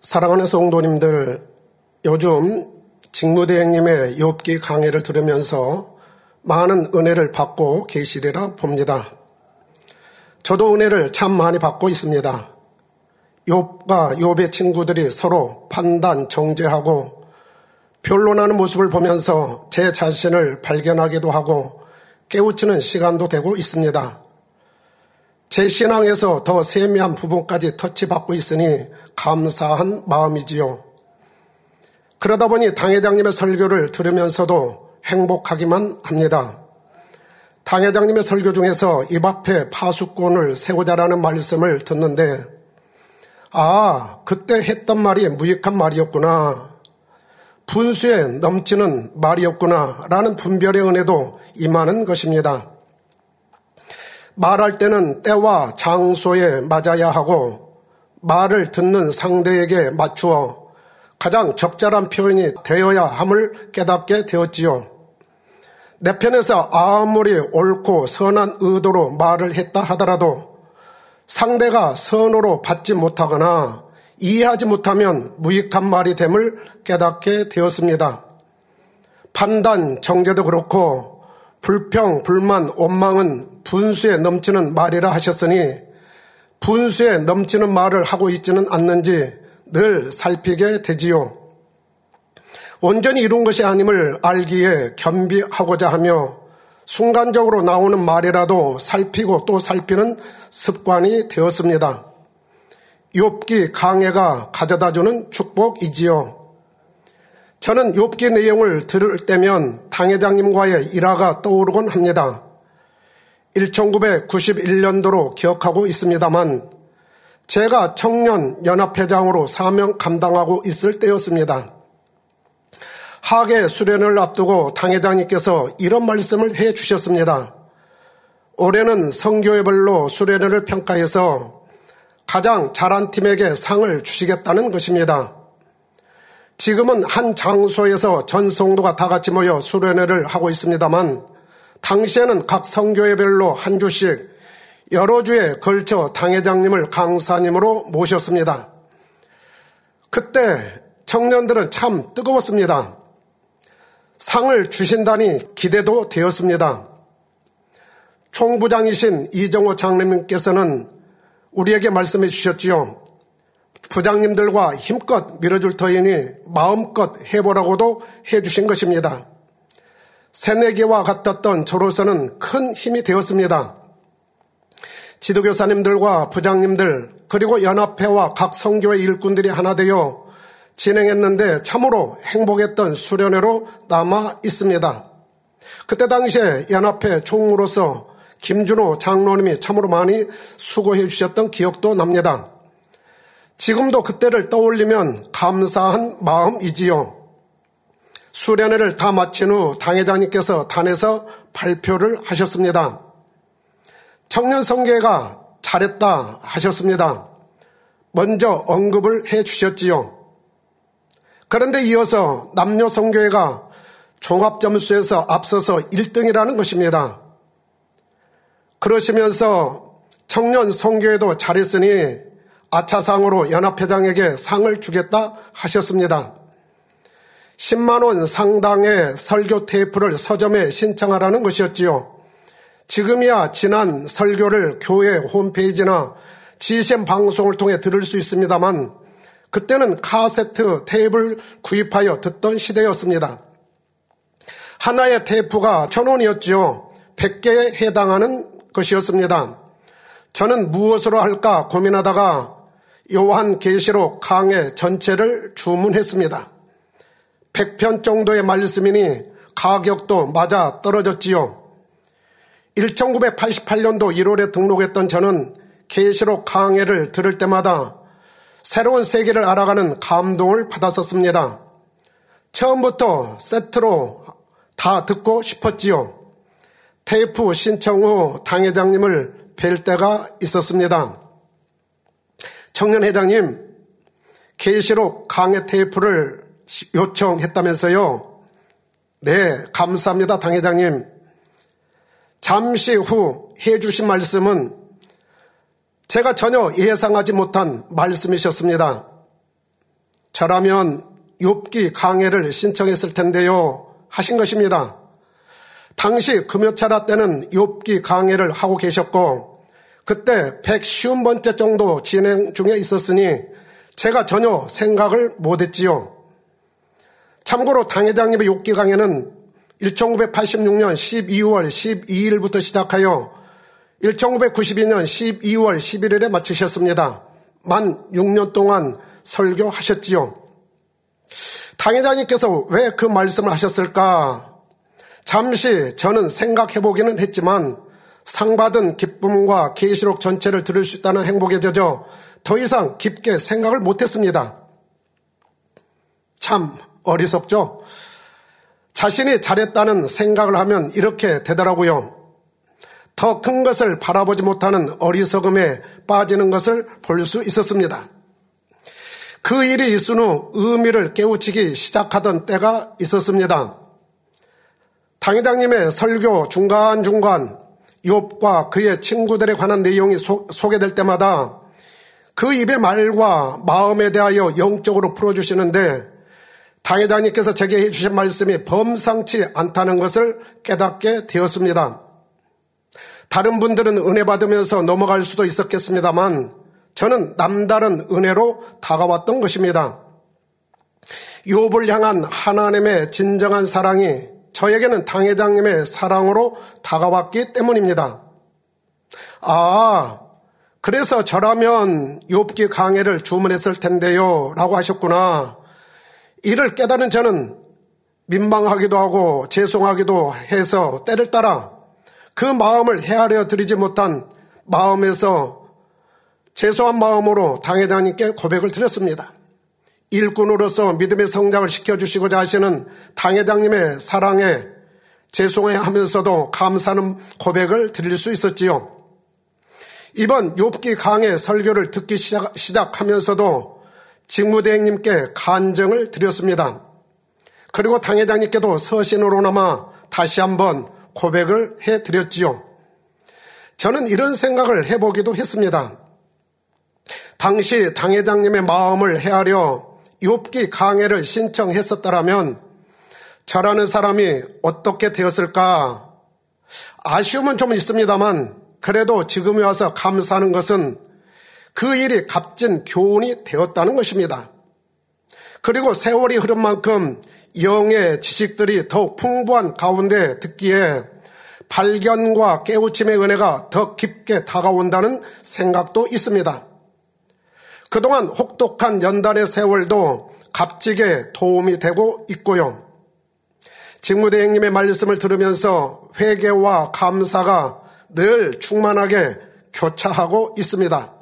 사랑하는 성도님들, 요즘 직무대행님의 욥기 강의를 들으면서 많은 은혜를 받고 계시리라 봅니다. 저도 은혜를 참 많이 받고 있습니다. 욥과 욥의 친구들이 서로 판단, 정죄하고 변론하는 모습을 보면서 제 자신을 발견하기도 하고 깨우치는 시간도 되고 있습니다. 제 신앙에서 더 세미한 부분까지 터치받고 있으니 감사한 마음이지요. 그러다 보니 당회장님의 설교를 들으면서도 행복하기만 합니다. 당회장님의 설교 중에서 입 앞에 파수꾼을 세우자라는 말씀을 듣는데, 아, 그때 했던 말이 무익한 말이었구나. 분수에 넘치는 말이었구나. 라는 분별의 은혜도 임하는 것입니다. 말할 때는 때와 장소에 맞아야 하고 말을 듣는 상대에게 맞추어 가장 적절한 표현이 되어야 함을 깨닫게 되었지요. 내 편에서 아무리 옳고 선한 의도로 말을 했다 하더라도 상대가 선으로 받지 못하거나 이해하지 못하면 무익한 말이 됨을 깨닫게 되었습니다. 판단, 정제도 그렇고 불평, 불만, 원망은 분수에 넘치는 말이라 하셨으니 분수에 넘치는 말을 하고 있지는 않는지 늘 살피게 되지요. 온전히 이룬 것이 아님을 알기에 겸비하고자 하며 순간적으로 나오는 말이라도 살피고 또 살피는 습관이 되었습니다. 욥기 강해가 가져다주는 축복이지요. 저는 욥기 내용을 들을 때면 당회장님과의 일화가 떠오르곤 합니다. 1991년도로 기억하고 있습니다만 제가 청년 연합회장으로 사명 감당하고 있을 때였습니다. 하계 수련을 앞두고 당회장님께서 이런 말씀을 해 주셨습니다. 올해는 성교회별로 수련회를 평가해서 가장 잘한 팀에게 상을 주시겠다는 것입니다. 지금은 한 장소에서 전 성도가 다 같이 모여 수련회를 하고 있습니다만 당시에는 각 성교회별로 한 주씩 여러 주에 걸쳐 당회장님을 강사님으로 모셨습니다. 그때 청년들은 참 뜨거웠습니다. 상을 주신다니 기대도 되었습니다. 총부장이신 이정호 장님께서는 우리에게 말씀해 주셨지요. 부장님들과 힘껏 밀어줄 터이니 마음껏 해보라고도 해주신 것입니다. 새내기와 같았던 저로서는 큰 힘이 되었습니다. 지도교사님들과 부장님들 그리고 연합회와 각 성교의 일꾼들이 하나 되어 진행했는데 참으로 행복했던 수련회로 남아 있습니다. 그때 당시에 연합회 총무로서 김준호 장로님이 참으로 많이 수고해 주셨던 기억도 납니다. 지금도 그때를 떠올리면 감사한 마음이지요. 수련회를 다 마친 후 당회장님께서 단에서 발표를 하셨습니다. 청년 성계가 잘했다 하셨습니다. 먼저 언급을 해 주셨지요. 그런데 이어서 남녀 성교회가 종합 점수에서 앞서서 1등이라는 것입니다. 그러시면서 청년 성교회도 잘했으니 아차상으로 연합회장에게 상을 주겠다 하셨습니다. 10만원 상당의 설교 테이프를 서점에 신청하라는 것이었지요. 지금이야 지난 설교를 교회 홈페이지나 GCM 방송을 통해 들을 수 있습니다만 그때는 카세트 테이프를 구입하여 듣던 시대였습니다. 하나의 테이프가 천 원이었지요. 100개에 해당하는 것이었습니다. 저는 무엇으로 할까 고민하다가 요한 계시록 강의 전체를 주문했습니다. 100편 정도의 말씀이니 가격도 맞아 떨어졌지요. 1988년도 1월에 등록했던 저는 계시록 강해를 들을 때마다 새로운 세계를 알아가는 감동을 받았었습니다. 처음부터 세트로 다 듣고 싶었지요. 테이프 신청 후 당회장님을 뵐 때가 있었습니다. 청년회장님, 계시록 강의 테이프를 요청했다면서요. 네, 감사합니다, 당회장님. 잠시 후 해주신 말씀은 제가 전혀 예상하지 못한 말씀이셨습니다. 저라면 욥기 강해를 신청했을 텐데요. 하신 것입니다. 당시 금요차라 때는 욥기 강해를 하고 계셨고 그때 150번째 정도 진행 중에 있었으니 제가 전혀 생각을 못했지요. 참고로 당회장님의 욥기 강해는 1986년 12월 12일부터 시작하여 1992년 12월 11일에 마치셨습니다. 만 6년 동안 설교하셨지요. 당회장님께서 왜 그 말씀을 하셨을까? 잠시 저는 생각해 보기는 했지만 상 받은 기쁨과 계시록 전체를 들을 수 있다는 행복에 젖어 더 이상 깊게 생각을 못 했습니다. 참 어리석죠? 자신이 잘했다는 생각을 하면 이렇게 되더라고요. 더 큰 것을 바라보지 못하는 어리석음에 빠지는 것을 볼 수 있었습니다. 그 일이 있은 후 의미를 깨우치기 시작하던 때가 있었습니다. 당회장님의 설교 중간중간 욥과 그의 친구들에 관한 내용이 소, 개될 때마다 그 입의 말과 마음에 대하여 영적으로 풀어주시는데 당회장님께서 제게 해주신 말씀이 범상치 않다는 것을 깨닫게 되었습니다. 다른 분들은 은혜 받으면서 넘어갈 수도 있었겠습니다만 저는 남다른 은혜로 다가왔던 것입니다. 욥을 향한 하나님의 진정한 사랑이 저에게는 당회장님의 사랑으로 다가왔기 때문입니다. 아, 그래서 저라면 욥기 강해를 주문했을 텐데요. 라고 하셨구나. 이를 깨달은 저는 민망하기도 하고 죄송하기도 해서 때를 따라 그 마음을 헤아려 드리지 못한 마음에서 죄송한 마음으로 당회장님께 고백을 드렸습니다. 일꾼으로서 믿음의 성장을 시켜주시고자 하시는 당회장님의 사랑에 죄송해 하면서도 감사하는 고백을 드릴 수 있었지요. 이번 욥기 강의 설교를 듣기 시작, 시작하면서도 직무대행님께 간정을 드렸습니다. 그리고 당회장님께도 서신으로나마 다시 한번 고백을 해 드렸지요. 저는 이런 생각을 해보기도 했습니다. 당시 당회장님의 마음을 헤아려 욥기 강해를 신청했었다라면 저라는 사람이 어떻게 되었을까? 아쉬움은 좀 있습니다만 그래도 지금에 와서 감사하는 것은 그 일이 값진 교훈이 되었다는 것입니다. 그리고 세월이 흐른 만큼 영의 지식들이 더욱 풍부한 가운데 듣기에 발견과 깨우침의 은혜가 더 깊게 다가온다는 생각도 있습니다. 그동안 혹독한 연단의 세월도 값지게 도움이 되고 있고요. 직무대행님의 말씀을 들으면서 회개와 감사가 늘 충만하게 교차하고 있습니다.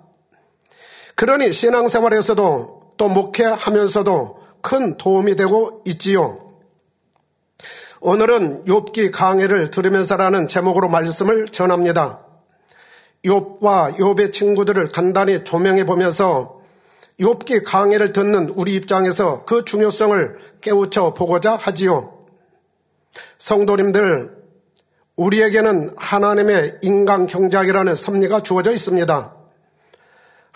그러니 신앙생활에서도 또 목회하면서도 큰 도움이 되고 있지요. 오늘은 욥기 강해를 들으면서라는 제목으로 말씀을 전합니다. 욥과 욥의 친구들을 간단히 조명해 보면서 욥기 강해를 듣는 우리 입장에서 그 중요성을 깨우쳐 보고자 하지요. 성도님들, 우리에게는 하나님의 인간 경작이라는 섭리가 주어져 있습니다.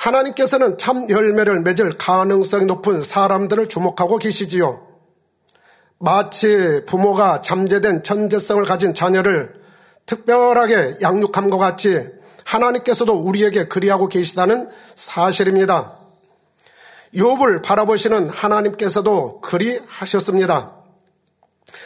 하나님께서는 참 열매를 맺을 가능성이 높은 사람들을 주목하고 계시지요. 마치 부모가 잠재된 천재성을 가진 자녀를 특별하게 양육함과 같이 하나님께서도 우리에게 그리하고 계시다는 사실입니다. 욥을 바라보시는 하나님께서도 그리하셨습니다.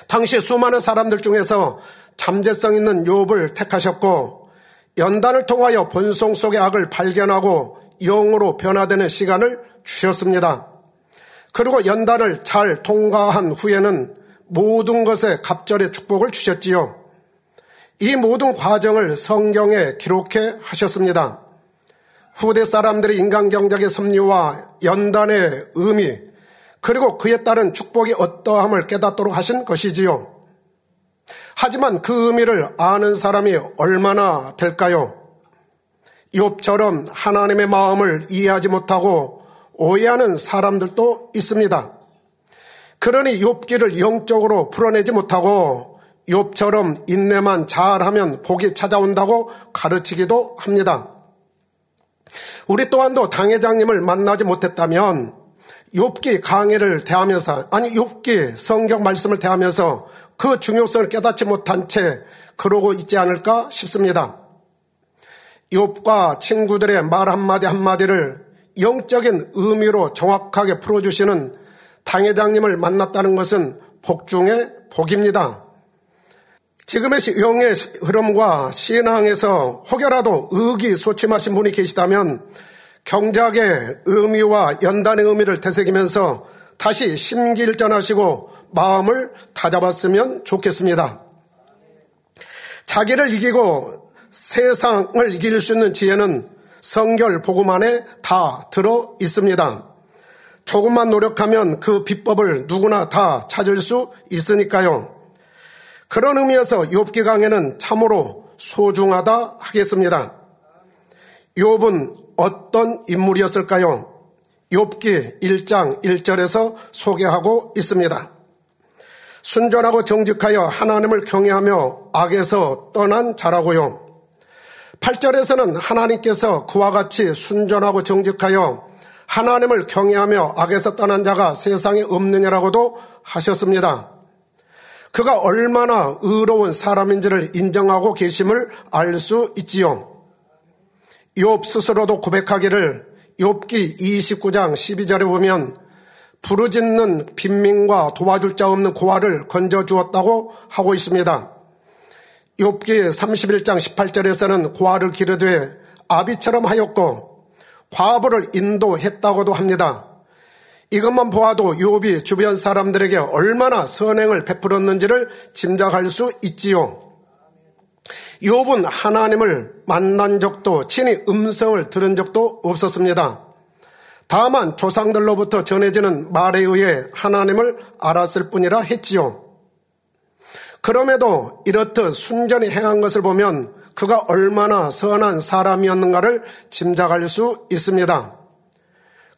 당시 수많은 사람들 중에서 잠재성 있는 욥을 택하셨고 연단을 통하여 본성 속의 악을 발견하고 영으로 변화되는 시간을 주셨습니다. 그리고 연단을 잘 통과한 후에는 모든 것에 갑절의 축복을 주셨지요. 이 모든 과정을 성경에 기록해 하셨습니다. 후대 사람들의 인간 경작의 섭리와 연단의 의미, 그리고 그에 따른 축복이 어떠함을 깨닫도록 하신 것이지요. 하지만 그 의미를 아는 사람이 얼마나 될까요? 욥처럼 하나님의 마음을 이해하지 못하고 오해하는 사람들도 있습니다. 그러니 욥기를 영적으로 풀어내지 못하고 욥처럼 인내만 잘하면 복이 찾아온다고 가르치기도 합니다. 우리 또한도 당회장님을 만나지 못했다면 욥기 강의를 대하면서 아니 욥기 성경 말씀을 대하면서 그 중요성을 깨닫지 못한 채 그러고 있지 않을까 싶습니다. 욥과 친구들의 말 한마디 한마디를 영적인 의미로 정확하게 풀어주시는 당회장님을 만났다는 것은 복 중의 복입니다. 지금의 영의 흐름과 신앙에서 혹여라도 의기소침하신 분이 계시다면 경작의 의미와 연단의 의미를 되새기면서 다시 심기일전하시고 마음을 다잡았으면 좋겠습니다. 자기를 이기고 세상을 이길 수 있는 지혜는 성결 복음 안에 다 들어 있습니다. 조금만 노력하면 그 비법을 누구나 다 찾을 수 있으니까요. 그런 의미에서 욥기 강에는 참으로 소중하다 하겠습니다. 욥은 어떤 인물이었을까요? 욥기 1장 1절에서 소개하고 있습니다. 순전하고 정직하여 하나님을 경외하며 악에서 떠난 자라고요. 8절에서는 하나님께서 그와 같이 순전하고 정직하여 하나님을 경외하며 악에서 떠난 자가 세상에 없느냐라고도 하셨습니다. 그가 얼마나 의로운 사람인지를 인정하고 계심을 알 수 있지요. 욥 스스로도 고백하기를 욥기 29장 12절에 보면 부르짖는 빈민과 도와줄 자 없는 고아를 건져 주었다고 하고 있습니다. 욥기 31장 18절에서는 고아를 기르되 아비처럼 하였고 과부를 인도했다고도 합니다. 이것만 보아도 욥이 주변 사람들에게 얼마나 선행을 베풀었는지를 짐작할 수 있지요. 욥은 하나님을 만난 적도 친히 음성을 들은 적도 없었습니다. 다만 조상들로부터 전해지는 말에 의해 하나님을 알았을 뿐이라 했지요. 그럼에도 이렇듯 순전히 행한 것을 보면 그가 얼마나 선한 사람이었는가를 짐작할 수 있습니다.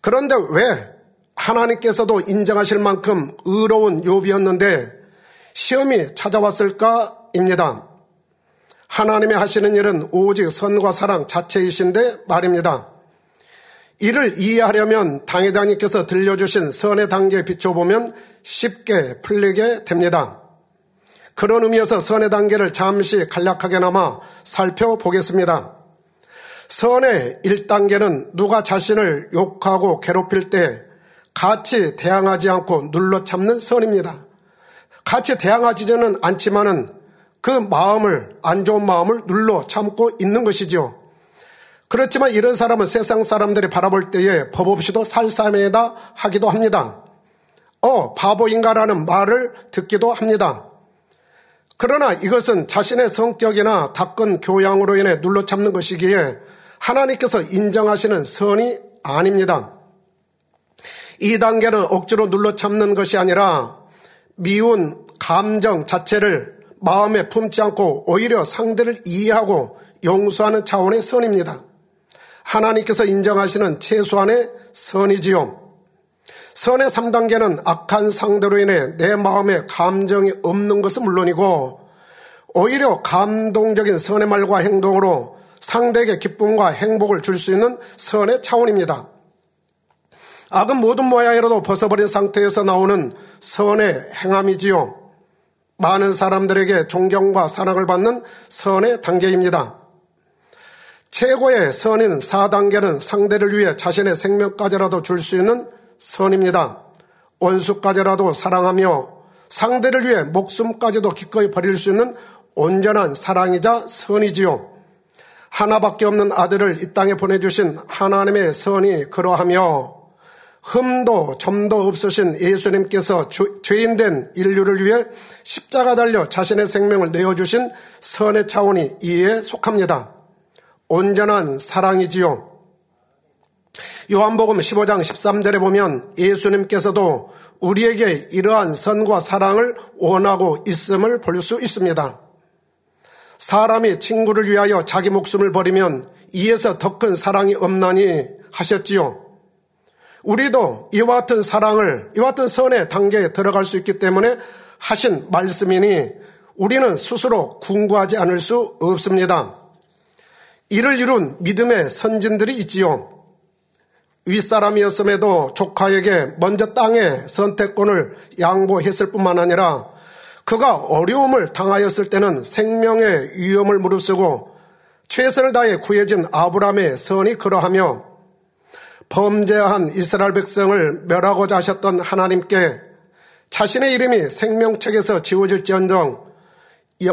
그런데 왜 하나님께서도 인정하실 만큼 의로운 욥이었는데 시험이 찾아왔을까입니다. 하나님이 하시는 일은 오직 선과 사랑 자체이신데 말입니다. 이를 이해하려면 당회장님께서 들려주신 선의 단계에 비춰보면 쉽게 풀리게 됩니다. 그런 의미에서 선의 단계를 잠시 간략하게나마 살펴보겠습니다. 선의 1단계는 누가 자신을 욕하고 괴롭힐 때 같이 대항하지 않고 눌러 참는 선입니다. 같이 대항하지는 않지만은 그 마음을, 안 좋은 마음을 눌러 참고 있는 것이죠. 그렇지만 이런 사람은 세상 사람들이 바라볼 때에 법 없이도 살 사람이다 하기도 합니다. 어, 바보인가라는 말을 듣기도 합니다. 그러나 이것은 자신의 성격이나 닦은 교양으로 인해 눌러 참는 것이기에 하나님께서 인정하시는 선이 아닙니다. 이 단계는 억지로 눌러 참는 것이 아니라 미운 감정 자체를 마음에 품지 않고 오히려 상대를 이해하고 용서하는 차원의 선입니다. 하나님께서 인정하시는 최소한의 선이지요. 선의 3단계는 악한 상대로 인해 내 마음에 감정이 없는 것은 물론이고 오히려 감동적인 선의 말과 행동으로 상대에게 기쁨과 행복을 줄 수 있는 선의 차원입니다. 악은 모든 모양이라도 벗어버린 상태에서 나오는 선의 행함이지요. 많은 사람들에게 존경과 사랑을 받는 선의 단계입니다. 최고의 선인 4단계는 상대를 위해 자신의 생명까지라도 줄 수 있는 선입니다. 원수까지라도 사랑하며 상대를 위해 목숨까지도 기꺼이 버릴 수 있는 온전한 사랑이자 선이지요. 하나밖에 없는 아들을 이 땅에 보내주신 하나님의 선이 그러하며 흠도 점도 없으신 예수님께서 죄인된 인류를 위해 십자가 달려 자신의 생명을 내어주신 선의 차원이 이에 속합니다. 온전한 사랑이지요. 요한복음 15장 13절에 보면 예수님께서도 우리에게 이러한 선과 사랑을 원하고 있음을 볼 수 있습니다. 사람이 친구를 위하여 자기 목숨을 버리면 이에서 더 큰 사랑이 없나니 하셨지요. 우리도 이와 같은 사랑을, 이와 같은 선의 단계에 들어갈 수 있기 때문에 하신 말씀이니 우리는 스스로 궁구하지 않을 수 없습니다. 이를 이룬 믿음의 선진들이 있지요. 윗사람이었음에도 조카에게 먼저 땅의 선택권을 양보했을 뿐만 아니라 그가 어려움을 당하였을 때는 생명의 위험을 무릅쓰고 최선을 다해 구해진 아브라함의 선이 그러하며 범죄한 이스라엘 백성을 멸하고자 하셨던 하나님께 자신의 이름이 생명책에서 지워질지언정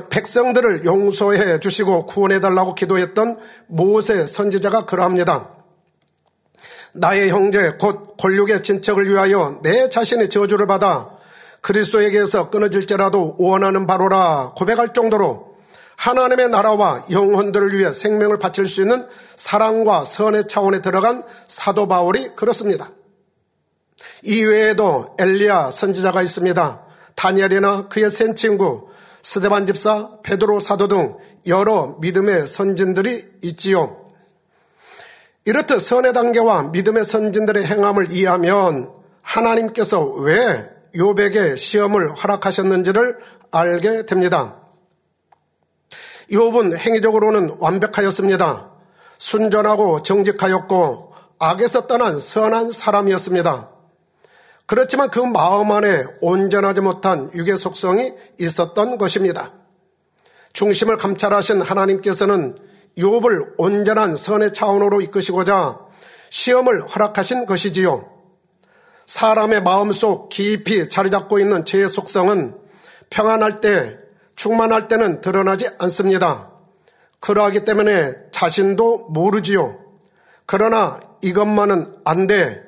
백성들을 용서해 주시고 구원해 달라고 기도했던 모세 선지자가 그러합니다. 나의 형제 곧 권력의 친척을 위하여 내 자신의 저주를 받아 그리스도에게서 끊어질지라도 원하는 바로라 고백할 정도로 하나님의 나라와 영혼들을 위해 생명을 바칠 수 있는 사랑과 선의 차원에 들어간 사도 바울이 그렇습니다. 이외에도 엘리야 선지자가 있습니다. 다니엘이나 그의 센 친구, 스데반 집사, 베드로 사도 등 여러 믿음의 선진들이 있지요. 이렇듯 선의 단계와 믿음의 선진들의 행함을 이해하면 하나님께서 왜 요백의 시험을 허락하셨는지를 알게 됩니다. 욥은 행위적으로는 완벽하였습니다. 순전하고 정직하였고 악에서 떠난 선한 사람이었습니다. 그렇지만 그 마음 안에 온전하지 못한 육의 속성이 있었던 것입니다. 중심을 감찰하신 하나님께서는 욥을 온전한 선의 차원으로 이끄시고자 시험을 허락하신 것이지요. 사람의 마음속 깊이 자리 잡고 있는 죄의 속성은 평안할 때, 충만할 때는 드러나지 않습니다. 그러하기 때문에 자신도 모르지요. 그러나 이것만은 안 돼.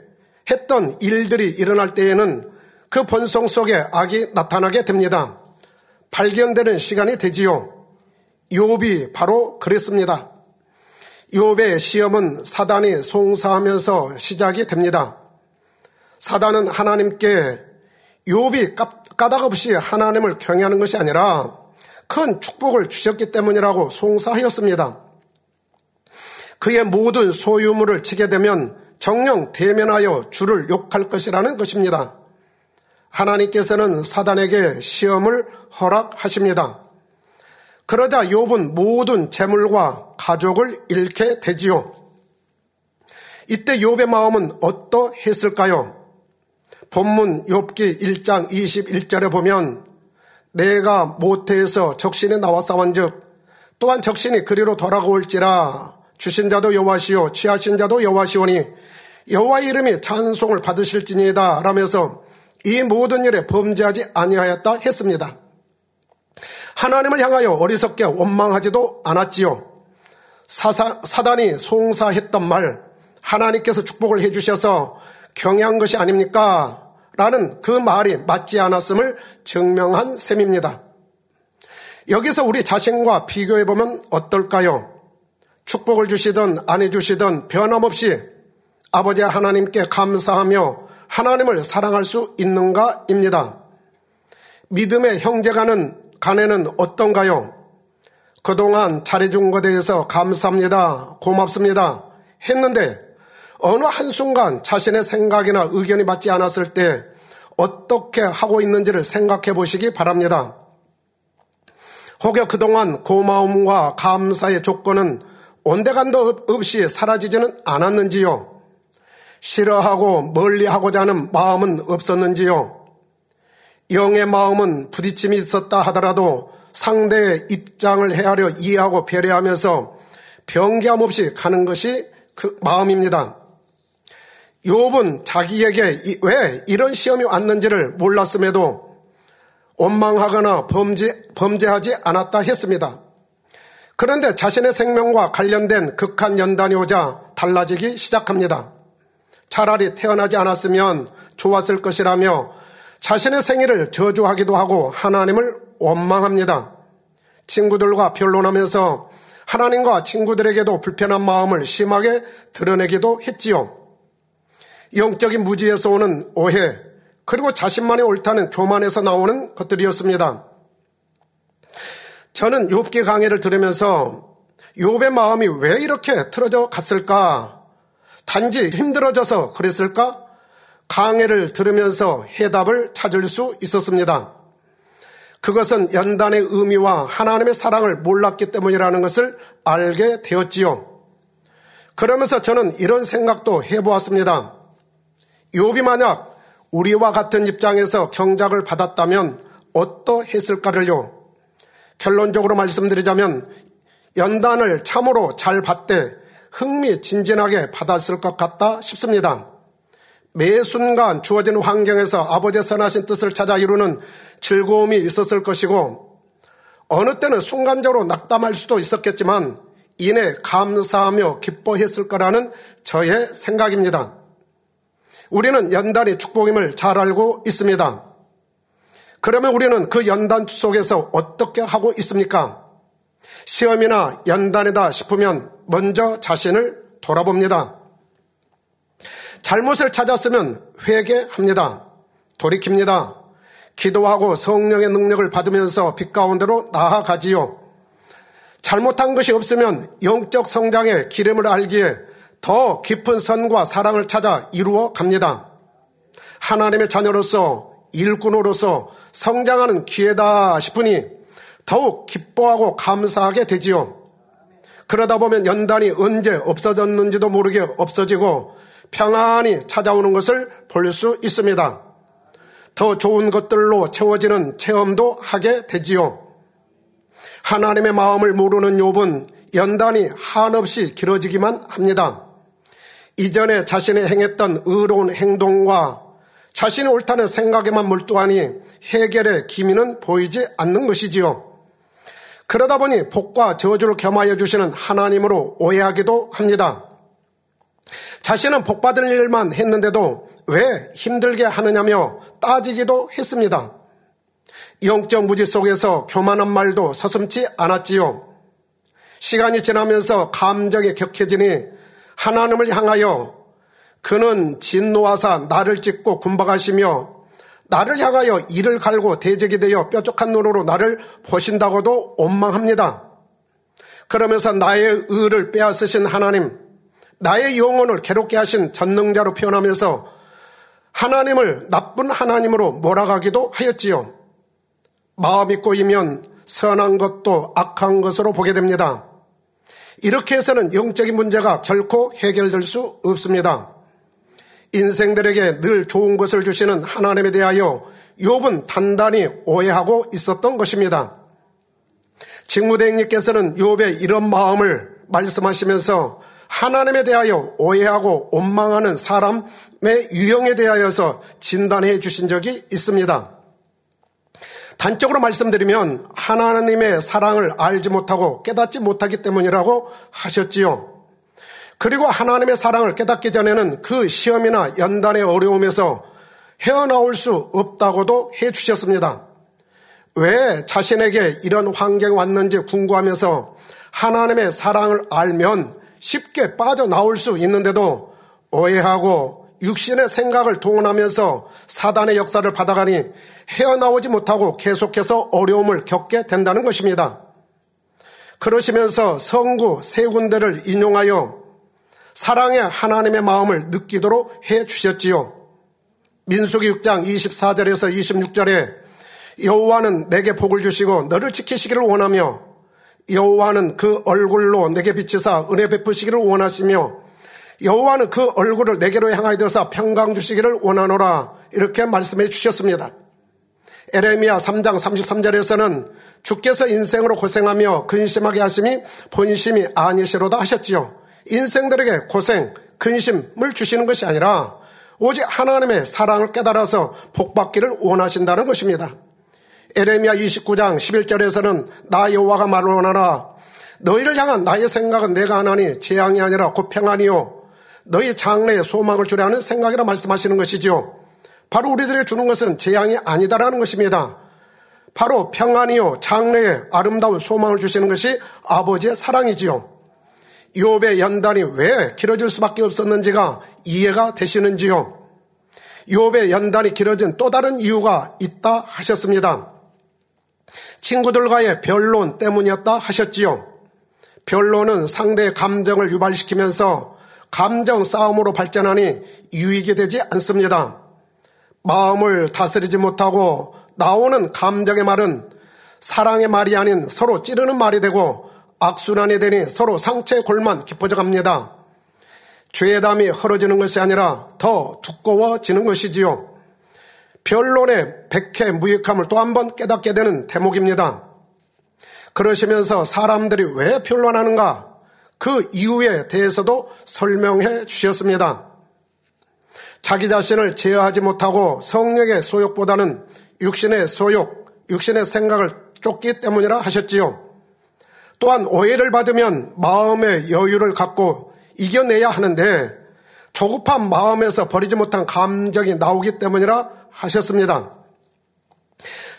했던 일들이 일어날 때에는 그 본성 속에 악이 나타나게 됩니다. 발견되는 시간이 되지요. 욥이 바로 그랬습니다. 욥의 시험은 사단이 송사하면서 시작이 됩니다. 사단은 하나님께 욥이 까닭없이 하나님을 경외하는 것이 아니라 큰 축복을 주셨기 때문이라고 송사하였습니다. 그의 모든 소유물을 치게 되면 정령 대면하여 주를 욕할 것이라는 것입니다. 하나님께서는 사단에게 시험을 허락하십니다. 그러자 욥은 모든 재물과 가족을 잃게 되지요. 이때 욥의 마음은 어떠했을까요? 본문 욥기 1장 21절에 보면 내가 모태에서 적신에 나와 싸운즉 또한 적신이 그리로 돌아올지라 주신 자도 여호와시오 취하신 자도 여호와시오니 여호와 이름이 찬송을 받으실지니이다 라면서 이 모든 일에 범죄하지 아니하였다 했습니다. 하나님을 향하여 어리석게 원망하지도 않았지요. 사사, 사단이 송사했던 말, 하나님께서 축복을 해주셔서 경향한 것이 아닙니까? 라는 그 말이 맞지 않았음을 증명한 셈입니다. 여기서 우리 자신과 비교해보면 어떨까요? 축복을 주시든 안 해주시든 변함없이 아버지 하나님께 감사하며 하나님을 사랑할 수 있는가입니다. 믿음의 형제가는 간에는 어떤가요? 그동안 잘해준 것에 대해서 감사합니다. 고맙습니다. 했는데 어느 한순간 자신의 생각이나 의견이 맞지 않았을 때 어떻게 하고 있는지를 생각해 보시기 바랍니다. 혹여 그동안 고마움과 감사의 조건은 온데간도 없이 사라지지는 않았는지요? 싫어하고 멀리하고자 하는 마음은 없었는지요? 영의 마음은 부딪힘이 있었다 하더라도 상대의 입장을 헤아려 이해하고 배려하면서 변기함 없이 가는 것이 그 마음입니다. 욥은 자기에게 왜 이런 시험이 왔는지를 몰랐음에도 원망하거나 범죄, 범죄하지 않았다 했습니다. 그런데 자신의 생명과 관련된 극한 연단이 오자 달라지기 시작합니다. 차라리 태어나지 않았으면 좋았을 것이라며 자신의 생일을 저주하기도 하고 하나님을 원망합니다. 친구들과 변론하면서 하나님과 친구들에게도 불편한 마음을 심하게 드러내기도 했지요. 영적인 무지에서 오는 오해, 그리고 자신만이 옳다는 교만에서 나오는 것들이었습니다. 저는 욥기 강의를 들으면서 욥의 마음이 왜 이렇게 틀어져 갔을까? 단지 힘들어져서 그랬을까? 강의를 들으면서 해답을 찾을 수 있었습니다. 그것은 연단의 의미와 하나님의 사랑을 몰랐기 때문이라는 것을 알게 되었지요. 그러면서 저는 이런 생각도 해보았습니다. 욥이 만약 우리와 같은 입장에서 경작을 받았다면 어떠했을까를요. 결론적으로 말씀드리자면 연단을 참으로 잘 받되 흥미진진하게 받았을 것 같다 싶습니다. 매 순간 주어진 환경에서 아버지의 선하신 뜻을 찾아 이루는 즐거움이 있었을 것이고 어느 때는 순간적으로 낙담할 수도 있었겠지만 이내 감사하며 기뻐했을 거라는 저의 생각입니다. 우리는 연단이 축복임을 잘 알고 있습니다. 그러면 우리는 그 연단 속에서 어떻게 하고 있습니까? 시험이나 연단이다 싶으면 먼저 자신을 돌아봅니다. 잘못을 찾았으면 회개합니다. 돌이킵니다. 기도하고 성령의 능력을 받으면서 빛 가운데로 나아가지요. 잘못한 것이 없으면 영적 성장의 기름을 알기에 더 깊은 선과 사랑을 찾아 이루어 갑니다. 하나님의 자녀로서 일꾼으로서 성장하는 기회다 싶으니 더욱 기뻐하고 감사하게 되지요. 그러다 보면 연단이 언제 없어졌는지도 모르게 없어지고 평안히 찾아오는 것을 볼 수 있습니다. 더 좋은 것들로 채워지는 체험도 하게 되지요. 하나님의 마음을 모르는 욥은 연단이 한없이 길어지기만 합니다. 이전에 자신이 행했던 의로운 행동과 자신이 옳다는 생각에만 몰두하니 해결의 기미는 보이지 않는 것이지요. 그러다 보니 복과 저주를 겸하여 주시는 하나님으로 오해하기도 합니다. 자신은 복받을 일만 했는데도 왜 힘들게 하느냐며 따지기도 했습니다. 영적 무지 속에서 교만한 말도 서슴지 않았지요. 시간이 지나면서 감정이 격해지니 하나님을 향하여 그는 진노하사 나를 찢고 군박하시며 나를 향하여 이를 갈고 대적이 되어 뾰족한 눈으로 나를 보신다고도 원망합니다. 그러면서 나의 의를 빼앗으신 하나님, 나의 영혼을 괴롭게 하신 전능자로 표현하면서 하나님을 나쁜 하나님으로 몰아가기도 하였지요. 마음이 꼬이면 선한 것도 악한 것으로 보게 됩니다. 이렇게 해서는 영적인 문제가 결코 해결될 수 없습니다. 인생들에게 늘 좋은 것을 주시는 하나님에 대하여 욥은 단단히 오해하고 있었던 것입니다. 직무대행님께서는 욥의 이런 마음을 말씀하시면서 하나님에 대하여 오해하고 원망하는 사람의 유형에 대하여서 진단해 주신 적이 있습니다. 단적으로 말씀드리면 하나님의 사랑을 알지 못하고 깨닫지 못하기 때문이라고 하셨지요. 그리고 하나님의 사랑을 깨닫기 전에는 그 시험이나 연단의 어려움에서 헤어나올 수 없다고도 해 주셨습니다. 왜 자신에게 이런 환경이 왔는지 궁금하면서 하나님의 사랑을 알면 쉽게 빠져나올 수 있는데도 오해하고 육신의 생각을 동원하면서 사단의 역사를 받아가니 헤어나오지 못하고 계속해서 어려움을 겪게 된다는 것입니다. 그러시면서 성구 세 군데를 인용하여 사랑의 하나님의 마음을 느끼도록 해 주셨지요. 민수기 6장 24절에서 26절에 여호와는 내게 복을 주시고 너를 지키시기를 원하며 여호와는 그 얼굴로 내게 비치사 은혜 베푸시기를 원하시며 여호와는 그 얼굴을 내게로 향하여 되어서 평강 주시기를 원하노라 이렇게 말씀해 주셨습니다. 에레미야 3장 33절에서는 주께서 인생으로 고생하며 근심하게 하심이 본심이 아니시로다 하셨지요. 인생들에게 고생, 근심을 주시는 것이 아니라 오직 하나님의 사랑을 깨달아서 복받기를 원하신다는 것입니다. 에레미야 29장 11절에서는 나 여호와가 말하노라 너희를 향한 나의 생각은 내가 하나니 재앙이 아니라 곧 평안이요 너희 장래에 소망을 주려 하는 생각이라 말씀하시는 것이지요. 바로 우리들이 주는 것은 재앙이 아니다라는 것입니다. 바로 평안이요 장래에 아름다운 소망을 주시는 것이 아버지의 사랑이지요. 욥의 연단이 왜 길어질 수밖에 없었는지가 이해가 되시는지요? 욥의 연단이 길어진 또 다른 이유가 있다 하셨습니다. 친구들과의 변론 때문이었다 하셨지요. 변론은 상대의 감정을 유발시키면서 감정 싸움으로 발전하니 유익이 되지 않습니다. 마음을 다스리지 못하고 나오는 감정의 말은 사랑의 말이 아닌 서로 찌르는 말이 되고 악순환이 되니 서로 상처의 골만 깊어져 갑니다. 죄담이 헐어지는 것이 아니라 더 두꺼워지는 것이지요. 변론의 백해 무익함을 또 한 번 깨닫게 되는 대목입니다. 그러시면서 사람들이 왜 변론하는가 그 이유에 대해서도 설명해 주셨습니다. 자기 자신을 제어하지 못하고 성령의 소욕보다는 육신의 소욕, 육신의 생각을 쫓기 때문이라 하셨지요. 또한 오해를 받으면 마음의 여유를 갖고 이겨내야 하는데 조급한 마음에서 버리지 못한 감정이 나오기 때문이라 하셨습니다.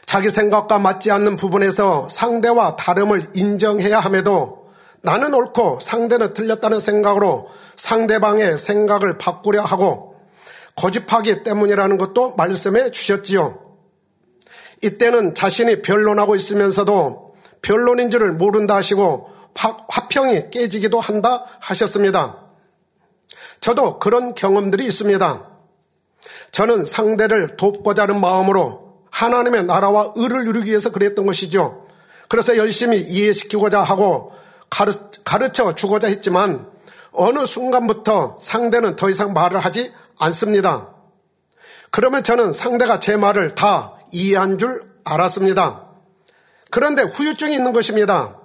자기 생각과 맞지 않는 부분에서 상대와 다름을 인정해야 함에도 나는 옳고 상대는 틀렸다는 생각으로 상대방의 생각을 바꾸려 하고 고집하기 때문이라는 것도 말씀해 주셨지요. 이때는 자신이 변론하고 있으면서도 변론인 줄을 모른다 하시고 화평이 깨지기도 한다 하셨습니다. 저도 그런 경험들이 있습니다. 저는 상대를 돕고자 하는 마음으로 하나님의 나라와 의를 누리기 위해서 그랬던 것이죠. 그래서 열심히 이해시키고자 하고 가르쳐 주고자 했지만 어느 순간부터 상대는 더 이상 말을 하지 않습니다. 그러면 저는 상대가 제 말을 다 이해한 줄 알았습니다. 그런데 후유증이 있는 것입니다.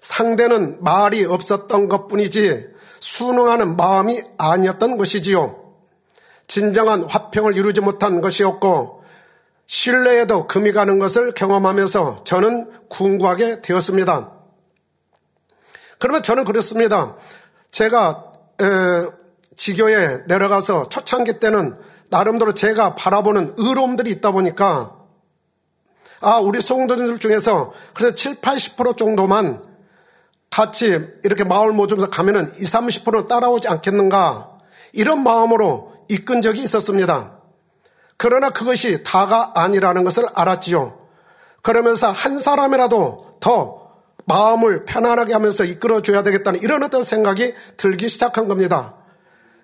상대는 말이 없었던 것 뿐이지 순응하는 마음이 아니었던 것이지요. 진정한 화평을 이루지 못한 것이었고 신뢰에도 금이 가는 것을 경험하면서 저는 궁구하게 되었습니다. 그러면 저는 그렇습니다. 제가 지교에 내려가서 초창기 때는 나름대로 제가 바라보는 의로움들이 있다 보니까 아, 우리 성도들 중에서 그래서 7, 80% 정도만 같이 이렇게 마을 모집에서 가면은 20, 30%는 따라오지 않겠는가 이런 마음으로 이끈 적이 있었습니다. 그러나 그것이 다가 아니라는 것을 알았지요. 그러면서 한 사람이라도 더 마음을 편안하게 하면서 이끌어줘야 되겠다는 이런 어떤 생각이 들기 시작한 겁니다.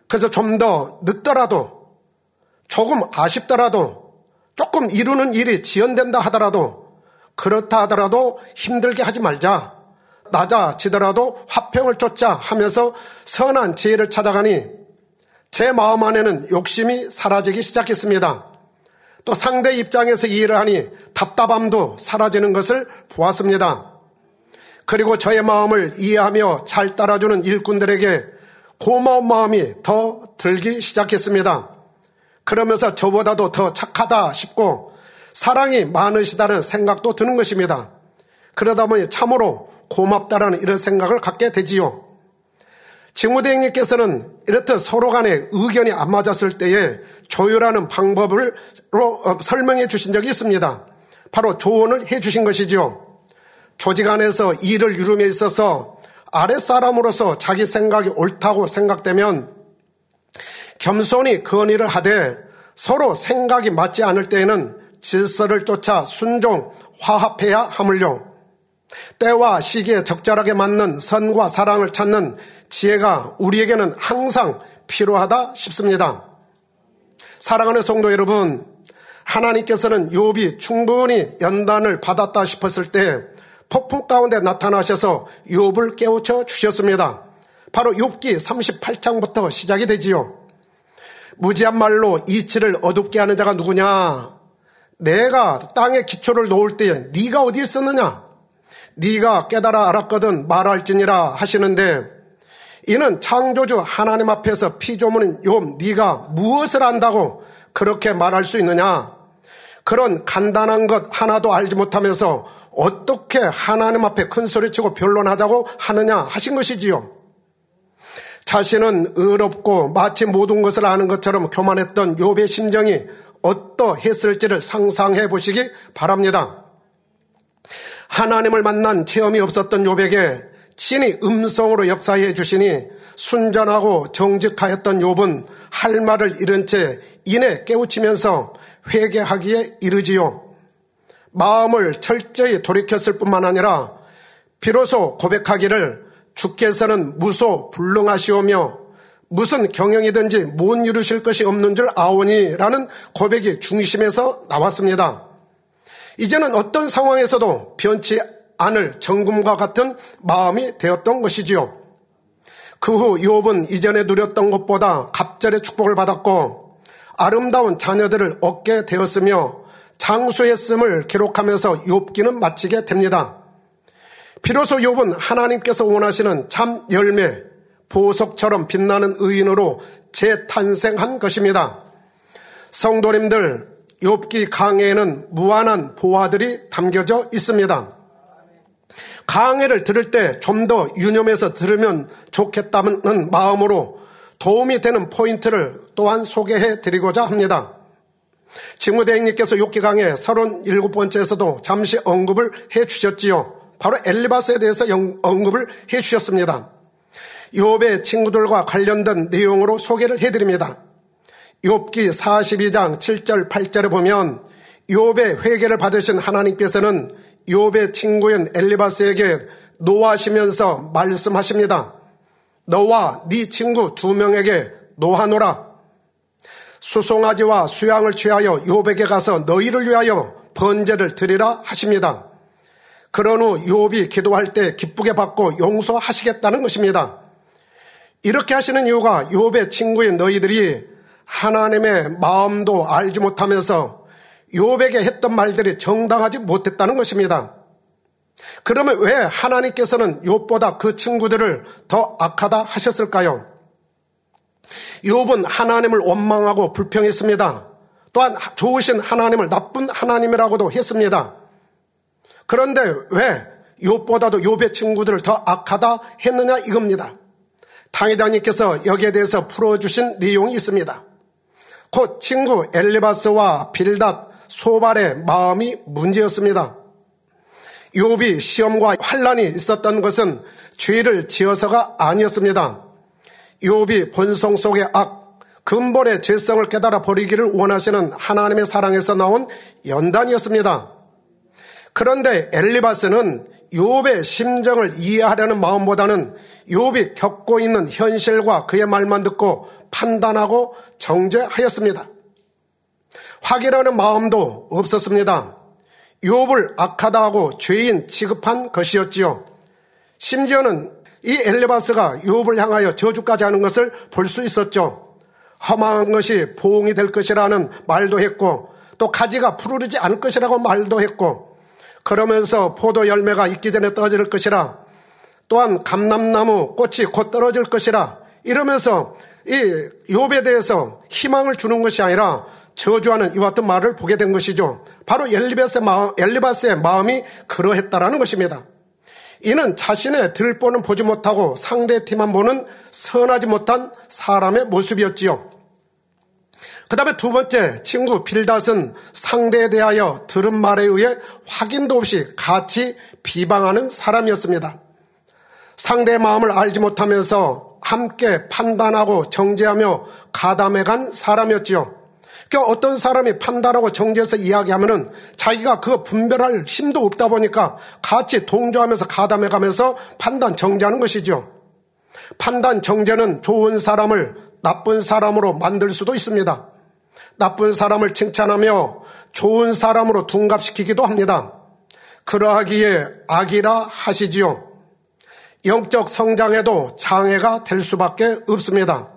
그래서 좀 더 늦더라도 조금 아쉽더라도 조금 이루는 일이 지연된다 하더라도 그렇다 하더라도 힘들게 하지 말자. 낮아지더라도 화평을 쫓자 하면서 선한 지혜를 찾아가니 제 마음 안에는 욕심이 사라지기 시작했습니다. 또 상대 입장에서 이해를 하니 답답함도 사라지는 것을 보았습니다. 그리고 저의 마음을 이해하며 잘 따라주는 일꾼들에게 고마운 마음이 더 들기 시작했습니다. 그러면서 저보다도 더 착하다 싶고 사랑이 많으시다는 생각도 드는 것입니다. 그러다 보니 참으로 고맙다라는 이런 생각을 갖게 되지요. 직무대행님께서는 이렇듯 서로 간에 의견이 안 맞았을 때에 조율하는 방법을 어, 설명해 주신 적이 있습니다. 바로 조언을 해 주신 것이죠. 조직 안에서 일을 이룸에 있어서 아랫사람으로서 자기 생각이 옳다고 생각되면 겸손히 건의를 하되 서로 생각이 맞지 않을 때에는 질서를 쫓아 순종, 화합해야 하물요. 때와 시기에 적절하게 맞는 선과 사랑을 찾는 지혜가 우리에게는 항상 필요하다 싶습니다. 사랑하는 성도 여러분, 하나님께서는 욥이 충분히 연단을 받았다 싶었을 때 폭풍 가운데 나타나셔서 욥을 깨우쳐 주셨습니다. 바로 욥기 38장부터 시작이 되지요. 무지한 말로 이치를 어둡게 하는 자가 누구냐? 내가 땅에 기초를 놓을 때에 네가 어디 있었느냐? 네가 깨달아 알았거든 말할지니라 하시는데 이는 창조주 하나님 앞에서 피조물인 욥 네가 무엇을 안다고 그렇게 말할 수 있느냐? 그런 간단한 것 하나도 알지 못하면서 어떻게 하나님 앞에 큰 소리치고 변론하자고 하느냐 하신 것이지요. 자신은 의롭고 마치 모든 것을 아는 것처럼 교만했던 욥의 심정이 어떠했을지를 상상해 보시기 바랍니다. 하나님을 만난 체험이 없었던 욥에게 친히 음성으로 역사해 주시니 순전하고 정직하였던 욥은 할 말을 잃은 채 이내 깨우치면서 회개하기에 이르지요. 마음을 철저히 돌이켰을 뿐만 아니라 비로소 고백하기를 주께서는 무소 불능하시오며 무슨 경영이든지 못 이루실 것이 없는 줄 아오니라는 고백이 중심에서 나왔습니다. 이제는 어떤 상황에서도 변치 않을 정금과 같은 마음이 되었던 것이지요. 그후 욥은 이전에 누렸던 것보다 갑절의 축복을 받았고 아름다운 자녀들을 얻게 되었으며 장수했음을 기록하면서 욥기는 마치게 됩니다. 비로소 욥은 하나님께서 원하시는 참 열매, 보석처럼 빛나는 의인으로 재탄생한 것입니다. 성도님들, 욥기 강해에는 무한한 보화들이 담겨져 있습니다. 강해를 들을 때 좀 더 유념해서 들으면 좋겠다는 마음으로 도움이 되는 포인트를 또한 소개해 드리고자 합니다. 직무대행님께서 욥기 강해 37번째에서도 잠시 언급을 해 주셨지요. 바로 엘리바스에 대해서 언급을 해 주셨습니다. 욥의 친구들과 관련된 내용으로 소개를 해 드립니다. 욥기 42장 7절 8절에 보면 욥의 회개를 받으신 하나님께서는 욥의 친구인 엘리바스에게 노하시면서 말씀하십니다. 너와 네 친구 두 명에게 노하노라. 수송아지와 수양을 취하여 욥에게 가서 너희를 위하여 번제를 드리라 하십니다. 그런 후 욥이 기도할 때 기쁘게 받고 용서하시겠다는 것입니다. 이렇게 하시는 이유가 욥의 친구인 너희들이 하나님의 마음도 알지 못하면서 욥에게 했던 말들이 정당하지 못했다는 것입니다. 그러면 왜 하나님께서는 욥보다 그 친구들을 더 악하다 하셨을까요? 욥은 하나님을 원망하고 불평했습니다. 또한 좋으신 하나님을 나쁜 하나님이라고도 했습니다. 그런데 왜 욥보다도 욥의 친구들을 더 악하다 했느냐 이겁니다. 당회장님께서 여기에 대해서 풀어주신 내용이 있습니다. 곧 친구 엘리바스와 빌닷, 소발의 마음이 문제였습니다. 욥이 시험과 환란이 있었던 것은 죄를 지어서가 아니었습니다. 욥이 본성 속의 악, 근본의 죄성을 깨달아 버리기를 원하시는 하나님의 사랑에서 나온 연단이었습니다. 그런데 엘리바스는 욥의 심정을 이해하려는 마음보다는 욥이 겪고 있는 현실과 그의 말만 듣고 판단하고 정죄하였습니다. 확인하는 마음도 없었습니다. 욥을 악하다 하고 죄인 취급한 것이었지요. 심지어는 이 엘리바스가 욥을 향하여 저주까지 하는 것을 볼 수 있었죠. 험한 것이 보응이 될 것이라는 말도 했고 또 가지가 푸르르지 않을 것이라고 말도 했고 그러면서 포도 열매가 익기 전에 떨어질 것이라 또한 감람나무 꽃이 곧 떨어질 것이라 이러면서 이 욥에 대해서 희망을 주는 것이 아니라 저주하는 이와 같은 말을 보게 된 것이죠. 바로 엘리바스의, 마음, 엘리바스의 마음이 그러했다라는 것입니다. 이는 자신의 들보는 보지 못하고 상대 팀만 보는 선하지 못한 사람의 모습이었지요. 그 다음에 두 번째 친구 빌닷은 상대에 대하여 들은 말에 의해 확인도 없이 같이 비방하는 사람이었습니다. 상대의 마음을 알지 못하면서 함께 판단하고 정죄하며 가담해 간 사람이었지요. 그러니까 어떤 사람이 판단하고 정죄해서 이야기하면은 자기가 그 분별할 힘도 없다 보니까 같이 동조하면서 가담해 가면서 판단 정죄하는 것이죠. 판단 정죄는 좋은 사람을 나쁜 사람으로 만들 수도 있습니다. 나쁜 사람을 칭찬하며 좋은 사람으로 둔갑시키기도 합니다. 그러하기에 악이라 하시지요. 영적 성장에도 장애가 될 수밖에 없습니다.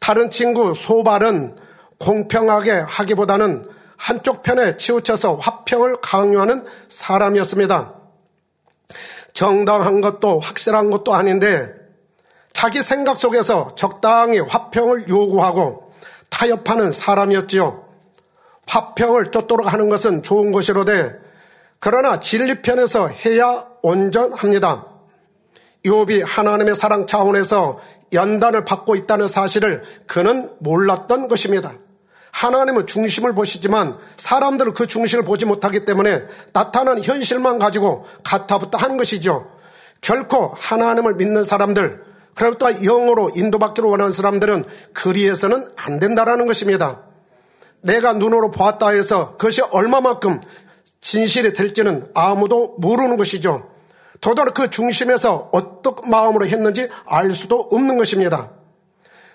다른 친구 소발은 공평하게 하기보다는 한쪽 편에 치우쳐서 화평을 강요하는 사람이었습니다. 정당한 것도 확실한 것도 아닌데 자기 생각 속에서 적당히 화평을 요구하고 타협하는 사람이었지요. 화평을 쫓도록 하는 것은 좋은 것이로되 그러나 진리편에서 해야 온전합니다. 욥이 하나님의 사랑 차원에서 연단을 받고 있다는 사실을 그는 몰랐던 것입니다. 하나님은 중심을 보시지만 사람들은 그 중심을 보지 못하기 때문에 나타나는 현실만 가지고 가타부터 하는 것이죠. 결코 하나님을 믿는 사람들, 또 영으로 인도받기를 원하는 사람들은 그리해서는 안 된다라는 것입니다. 내가 눈으로 보았다 해서 그것이 얼마만큼 진실이 될지는 아무도 모르는 것이죠. 더더욱 그 중심에서 어떤 마음으로 했는지 알 수도 없는 것입니다.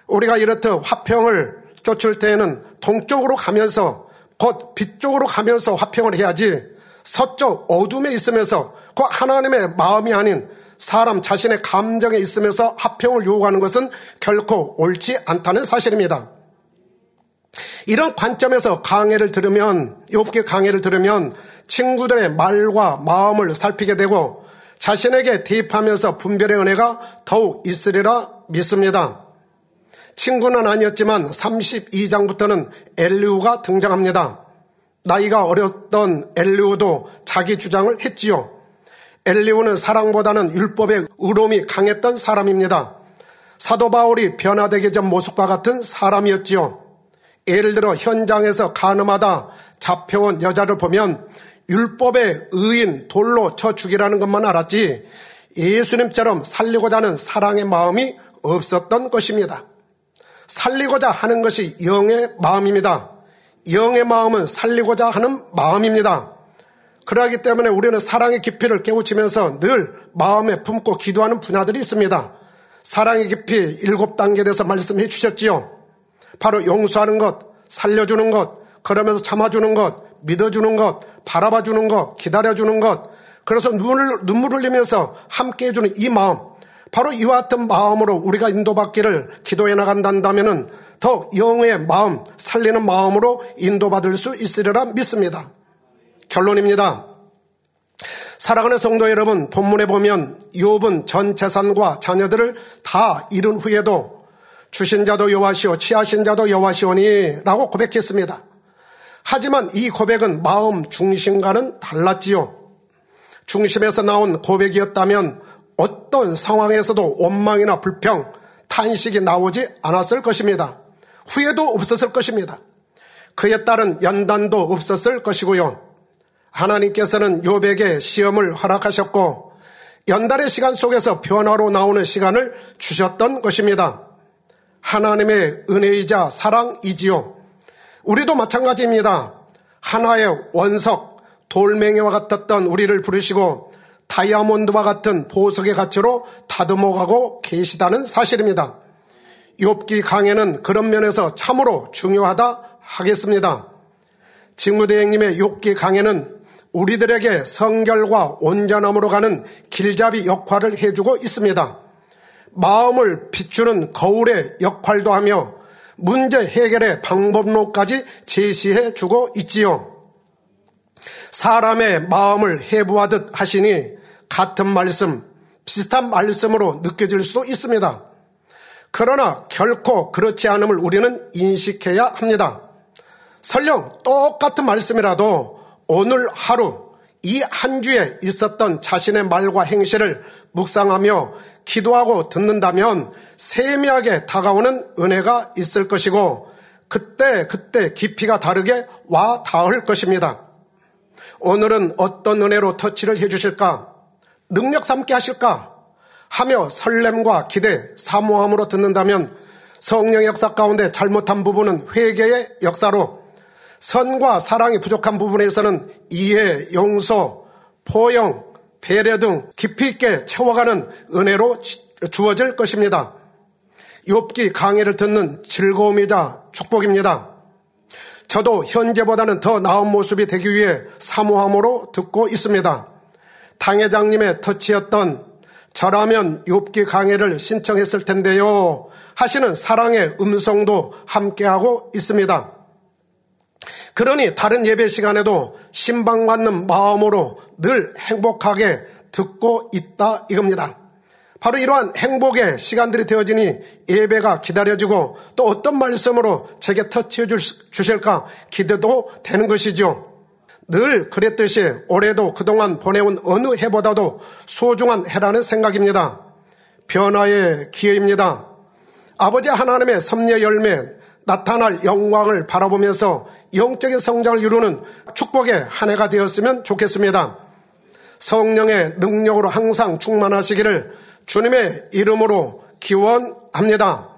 우리가 이렇듯 화평을 쫓을 때에는 동쪽으로 가면서 곧 빛 쪽으로 가면서 화평을 해야지 서쪽 어둠에 있으면서 그 하나님의 마음이 아닌 사람 자신의 감정에 있으면서 합평을 요구하는 것은 결코 옳지 않다는 사실입니다. 이런 관점에서 강해를 들으면 욥기 강해를 들으면 친구들의 말과 마음을 살피게 되고 자신에게 대입하면서 분별의 은혜가 더욱 있으리라 믿습니다. 친구는 아니었지만 32장부터는 엘리우가 등장합니다. 나이가 어렸던 엘리우도 자기 주장을 했지요. 엘리우는 사랑보다는 율법의 의로움이 강했던 사람입니다. 사도 바울이 변화되기 전 모습과 같은 사람이었지요. 예를 들어 현장에서 가늠하다 잡혀온 여자를 보면 율법의 의인 돌로 쳐 죽이라는 것만 알았지 예수님처럼 살리고자 하는 사랑의 마음이 없었던 것입니다. 살리고자 하는 것이 영의 마음입니다. 영의 마음은 살리고자 하는 마음입니다. 그러하기 때문에 우리는 사랑의 깊이를 깨우치면서 늘 마음에 품고 기도하는 분야들이 있습니다. 사랑의 깊이 일곱 단계에 대해서 말씀해 주셨지요. 바로 용서하는 것, 살려주는 것, 그러면서 참아주는 것, 믿어주는 것, 바라봐주는 것, 기다려주는 것, 그래서 눈물을, 눈물 흘리면서 함께 해주는 이 마음, 바로 이와 같은 마음으로 우리가 인도받기를 기도해 나간다면 더 영의 마음, 살리는 마음으로 인도받을 수 있으리라 믿습니다. 결론입니다. 사랑하는 성도 여러분, 본문에 보면 욥은 전 재산과 자녀들을 다 잃은 후에도 주신 자도 여호와시오, 취하신 자도 여호와시오니라고 고백했습니다. 하지만 이 고백은 마음 중심과는 달랐지요. 중심에서 나온 고백이었다면 어떤 상황에서도 원망이나 불평, 탄식이 나오지 않았을 것입니다. 후회도 없었을 것입니다. 그에 따른 연단도 없었을 것이고요. 하나님께서는 요백에 시험을 허락하셨고 연단의 시간 속에서 변화로 나오는 시간을 주셨던 것입니다. 하나님의 은혜이자 사랑이지요. 우리도 마찬가지입니다. 하나의 원석, 돌멩이와 같았던 우리를 부르시고 다이아몬드와 같은 보석의 가치로 다듬어가고 계시다는 사실입니다. 욥기 강해는 그런 면에서 참으로 중요하다 하겠습니다. 직무대행님의 욥기 강해는 우리들에게 성결과 온전함으로 가는 길잡이 역할을 해주고 있습니다. 마음을 비추는 거울의 역할도 하며 문제 해결의 방법론까지 제시해 주고 있지요. 사람의 마음을 해부하듯 하시니 같은 말씀, 비슷한 말씀으로 느껴질 수도 있습니다. 그러나 결코 그렇지 않음을 우리는 인식해야 합니다. 설령 똑같은 말씀이라도 오늘 하루 이 한 주에 있었던 자신의 말과 행실을 묵상하며 기도하고 듣는다면 세미하게 다가오는 은혜가 있을 것이고 그때 그때 깊이가 다르게 와 닿을 것입니다. 오늘은 어떤 은혜로 터치를 해주실까? 능력 삼게 하실까? 하며 설렘과 기대, 사모함으로 듣는다면 성령 역사 가운데 잘못한 부분은 회개의 역사로 선과 사랑이 부족한 부분에서는 이해, 용서, 포용, 배려 등 깊이 있게 채워가는 은혜로 주어질 것입니다. 욥기 강의를 듣는 즐거움이자 축복입니다. 저도 현재보다는 더 나은 모습이 되기 위해 사모함으로 듣고 있습니다. 당회장님의 터치였던 저라면 욥기 강해를 신청했을 텐데요. 하시는 사랑의 음성도 함께하고 있습니다. 그러니 다른 예배 시간에도 신방받는 마음으로 늘 행복하게 듣고 있다 이겁니다. 바로 이러한 행복의 시간들이 되어지니 예배가 기다려지고 또 어떤 말씀으로 제게 터치해 주실까 기대도 되는 것이죠. 늘 그랬듯이 올해도 그동안 보내온 어느 해보다도 소중한 해라는 생각입니다. 변화의 기회입니다. 아버지 하나님의 섭녀 열매, 나타날 영광을 바라보면서 영적인 성장을 이루는 축복의 한 해가 되었으면 좋겠습니다. 성령의 능력으로 항상 충만하시기를 주님의 이름으로 기원합니다.